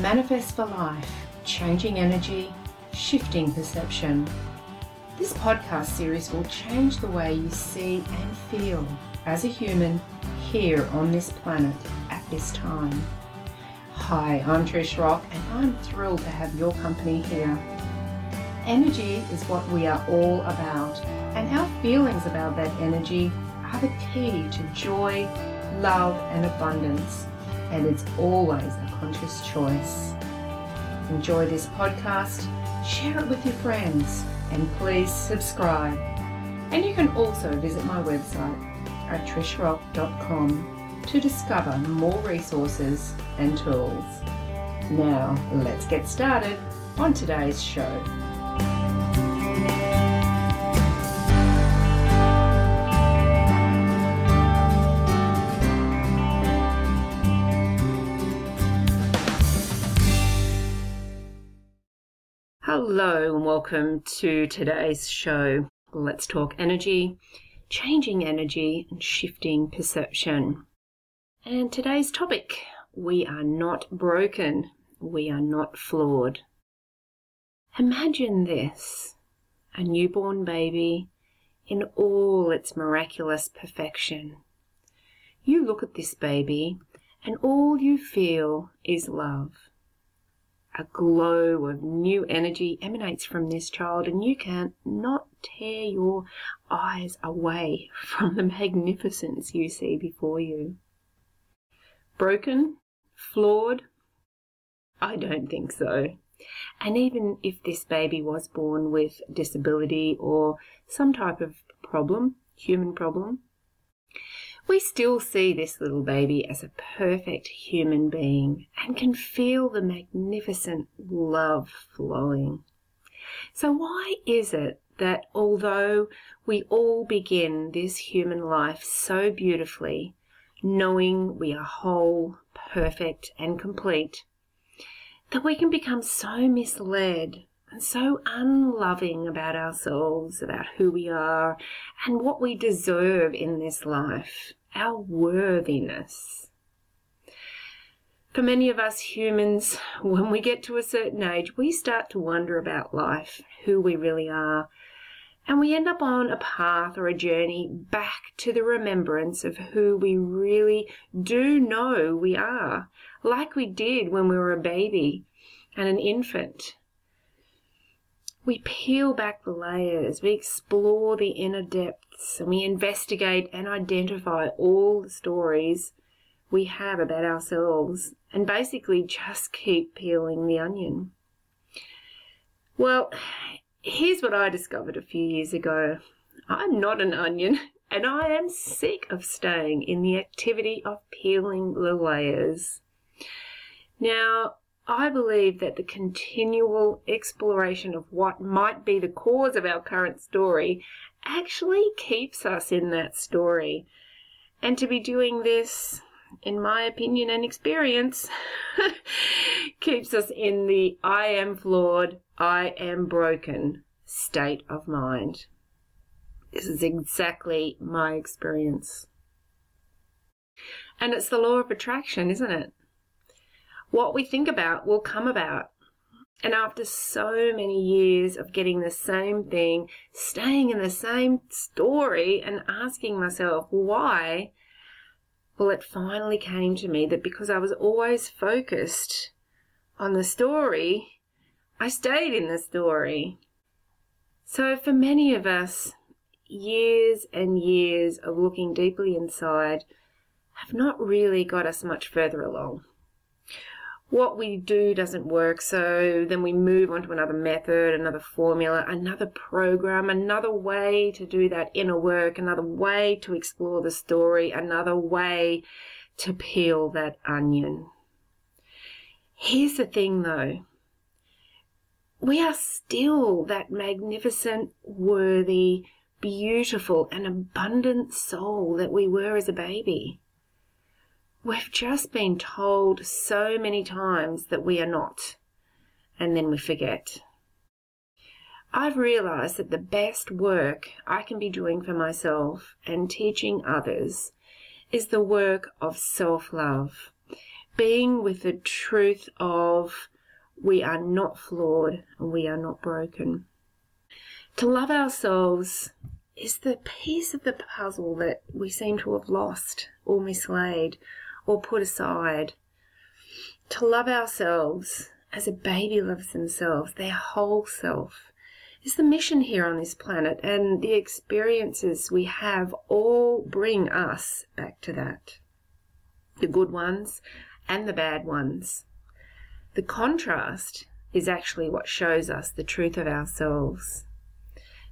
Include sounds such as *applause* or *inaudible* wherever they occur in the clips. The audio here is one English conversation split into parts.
Manifest for Life Changing Energy, Shifting Perception. This podcast series will change the way you see and feel as a human here on this planet at this time. Hi, I'm Trish Rock, and I'm thrilled to have your company here. Energy is what we are all about, and our feelings about that energy are the key to joy, love, and abundance, and it's always a conscious choice. Enjoy this podcast, share it with your friends, and please subscribe. And you can also visit my website at trishrock.com to discover more resources and tools. Now, let's get started on today's show. Hello and welcome to today's show. Let's talk energy, changing energy, and shifting perception. And today's topic we are not broken, we are not flawed. Imagine this a newborn baby in all its miraculous perfection. You look at this baby, and all you feel is love a glow of new energy emanates from this child, and you can not not tear your eyes away *laughs* from the magnificence you see before you. Broken? Flawed? I don't think so. And even if this baby was born with disability or some type of problem, human problem, we still see this little baby as a perfect human being and can feel the magnificent love flowing. So, why is it that although we all begin this human life so beautifully, knowing we are whole, perfect, and complete, that we can become so misled and so unloving about ourselves, about who we are, and what we deserve in this life? our worthiness. For many of us humans, *laughs* when we get to a certain age, we start to wonder about life, who we really are, and we end up on a path or a journey back to the remembrance of who we really do know we are, like we did when we were a baby and an infant. We peel back the layers, we explore the inner depths and we investigate and identify all the stories we have about ourselves and basically just keep peeling the onion. Well, here's what I discovered a few years ago I'm not an onion, *laughs* and I am sick of staying in the activity of peeling the layers. Now, I believe that the continual exploration of what might be the cause of our current story actually keeps us in that story. And to be doing this, in my opinion and experience, *laughs* keeps us in the I am flawed, I am broken state of mind. This is exactly my experience. And it's the law of attraction, isn't it? What we think about will come about. And after so many years of getting the same thing, staying in the same story, and asking myself why, well, it finally came to me that because I was always focused on the story, I stayed in the story. So, for many of us, years and years of looking deeply inside have not really got us much further along what we do doesn't work, so then we move on to another method, another formula, another program, another way to do that inner work, another way to explore the story, another way to peel that onion. Here's the thing though we are still that magnificent, worthy, beautiful, and abundant soul that we were as a baby. We've just been told so many times that we are not, and then we forget. I've realized that the best work I can be doing for myself and teaching others is the work of self love. being with the truth of we are not flawed and we are not broken. To love ourselves is the piece of the puzzle that we seem to have lost or mislaid or put aside. To love ourselves as a baby loves themselves, their whole self, is the mission here on this planet, and the experiences we have all bring us back to that. The good ones and the bad ones. The contrast is actually what shows us the truth of ourselves.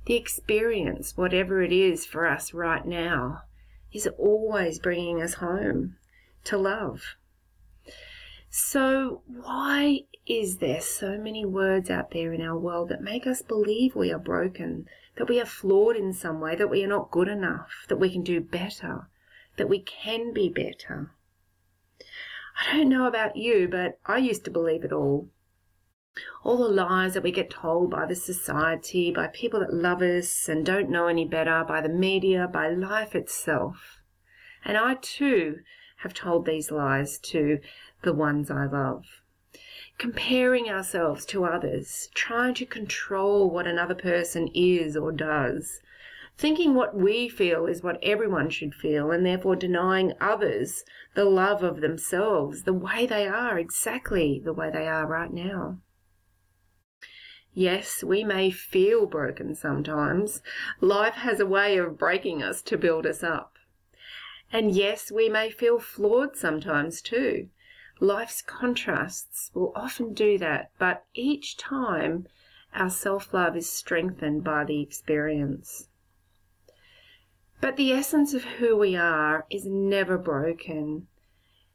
The experience, whatever it is for us right now, is always bringing us home to love. So, why is there so many words out there in our world that make us believe we are broken, that we are flawed in some way, that we are not good enough, that we can do better, that we can be better? I don't know about you, but I used to believe it all. All the lies that we get told by the society, by people that love us and don't know any better, by the media, by life itself. And I too have told these lies to the ones I love. Comparing ourselves to others, trying to control what another person is or does, thinking what we feel is what everyone should feel, and therefore denying others the love of themselves, the way they are, exactly the way they are right now. Yes, we may feel broken sometimes. Life has a way of breaking us to build us up. And yes, we may feel flawed sometimes too. Life's contrasts will often do that, but each time our self love is strengthened by the experience. But the essence of who we are is never broken.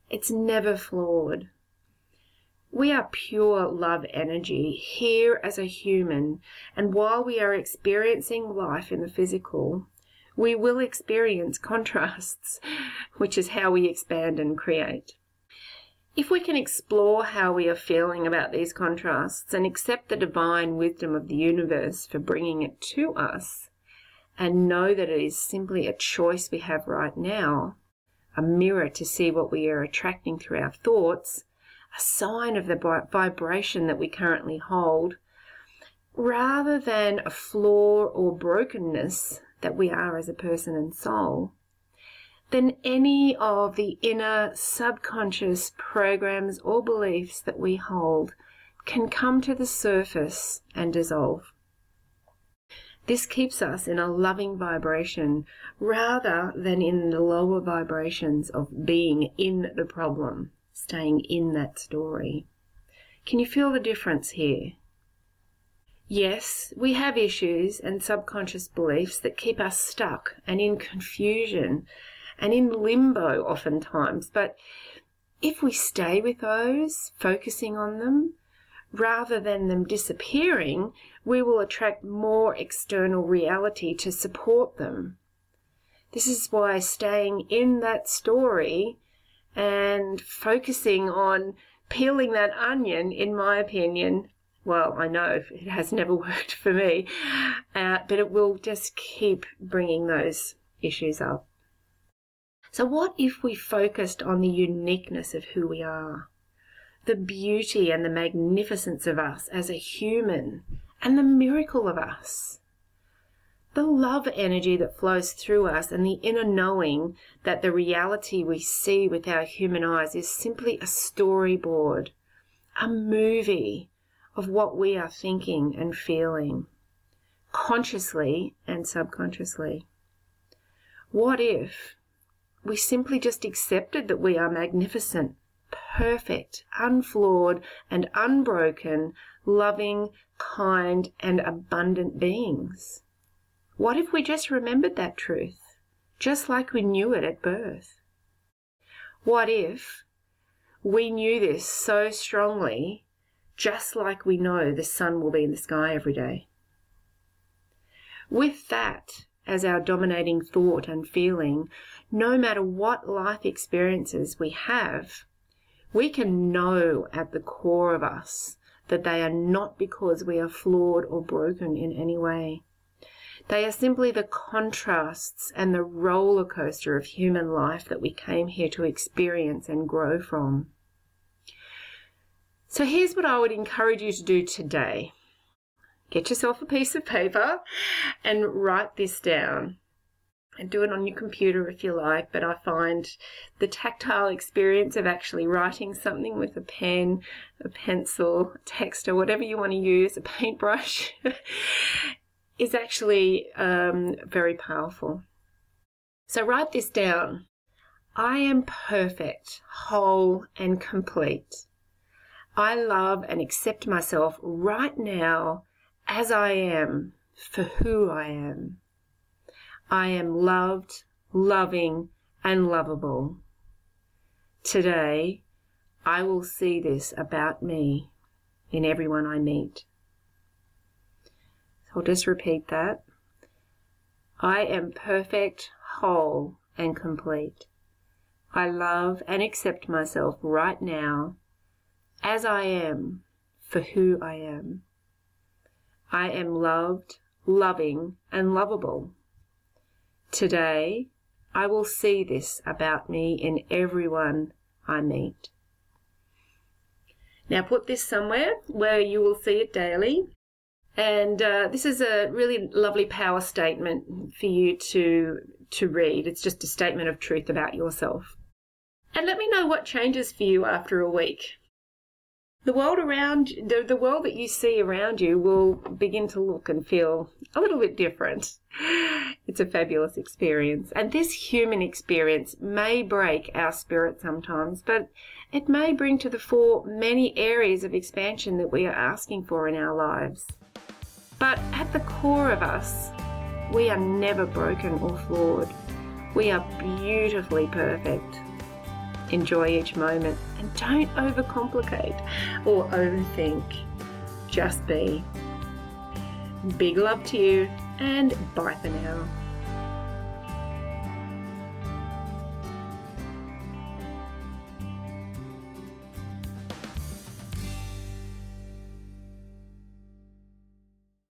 It's never flawed. We are pure love energy here as a human, and while we are experiencing life in the physical, we will experience contrasts, which is how we expand and create. If we can explore how we are feeling about these contrasts and accept the divine wisdom of the universe for bringing it to us, and know that it is simply a choice we have right now, a mirror to see what we are attracting through our thoughts, a sign of the vibration that we currently hold, rather than a flaw or brokenness that we are as a person and soul, then any of the inner subconscious programs or beliefs that we hold can come to the surface and dissolve. This keeps us in a loving vibration rather than in the lower vibrations of being in the problem, staying in that story. Can you feel the difference here? Yes, we have issues and subconscious beliefs that keep us stuck and in confusion and in limbo oftentimes, but if we stay with those, focusing on them, rather than them disappearing, we will attract more external reality to support them. This is why staying in that story and focusing on peeling that onion, in my opinion, well, I know it has never *laughs* worked for me, uh, but it will just keep bringing those issues up. So, what if we focused on the uniqueness of who we are? the beauty and the magnificence of us as a human and the miracle of us. The love energy that flows through us and the inner knowing that the reality we see with our human eyes is simply a storyboard, a movie of what we are thinking and feeling, consciously and subconsciously. What if we simply just accepted that we are magnificent perfect, unflawed, and unbroken, loving, kind, and abundant beings? What if we just remembered that truth, just like we knew it at birth? What if we knew this so strongly, just like we know the sun will be in the sky every day? With that as our dominating thought and feeling, no matter what life experiences we have, we can know at the core of us that they are not because we are flawed or broken in any way. They are simply the contrasts and the roller coaster of human life that we came here to experience and grow from. So here's what I would encourage you to do today get yourself a piece of paper and write this down. And do it on your computer if you like, but I find the tactile experience of actually writing something with a pen, a pencil, text, or whatever you want to use, a paintbrush, *laughs* is actually um, very powerful. So write this down. I am perfect, whole, and complete. I love and accept myself right now as I am for who I am. I am loved, loving, and lovable. Today, I will see this about me in everyone I meet. So I'll just repeat that. I am perfect, whole, and complete. I love and accept myself right now as I am for who I am. I am loved, loving, and lovable. Today, I will see this about me in everyone I meet. Now, put this somewhere where you will see it daily. And uh, this is a really lovely power statement for you to to read. It's just a statement of truth about yourself. And let me know what changes for you after a week. The world around the, the world that you see around you will begin to look and feel a little bit different. *laughs* It's a fabulous experience. And this human experience may break our spirit sometimes, but it may bring to the fore many areas of expansion that we are asking for in our lives. But at the core of us, we are never broken or flawed. We are beautifully perfect. Enjoy each moment and don't overcomplicate or overthink. Just be. Big love to you and bye for now.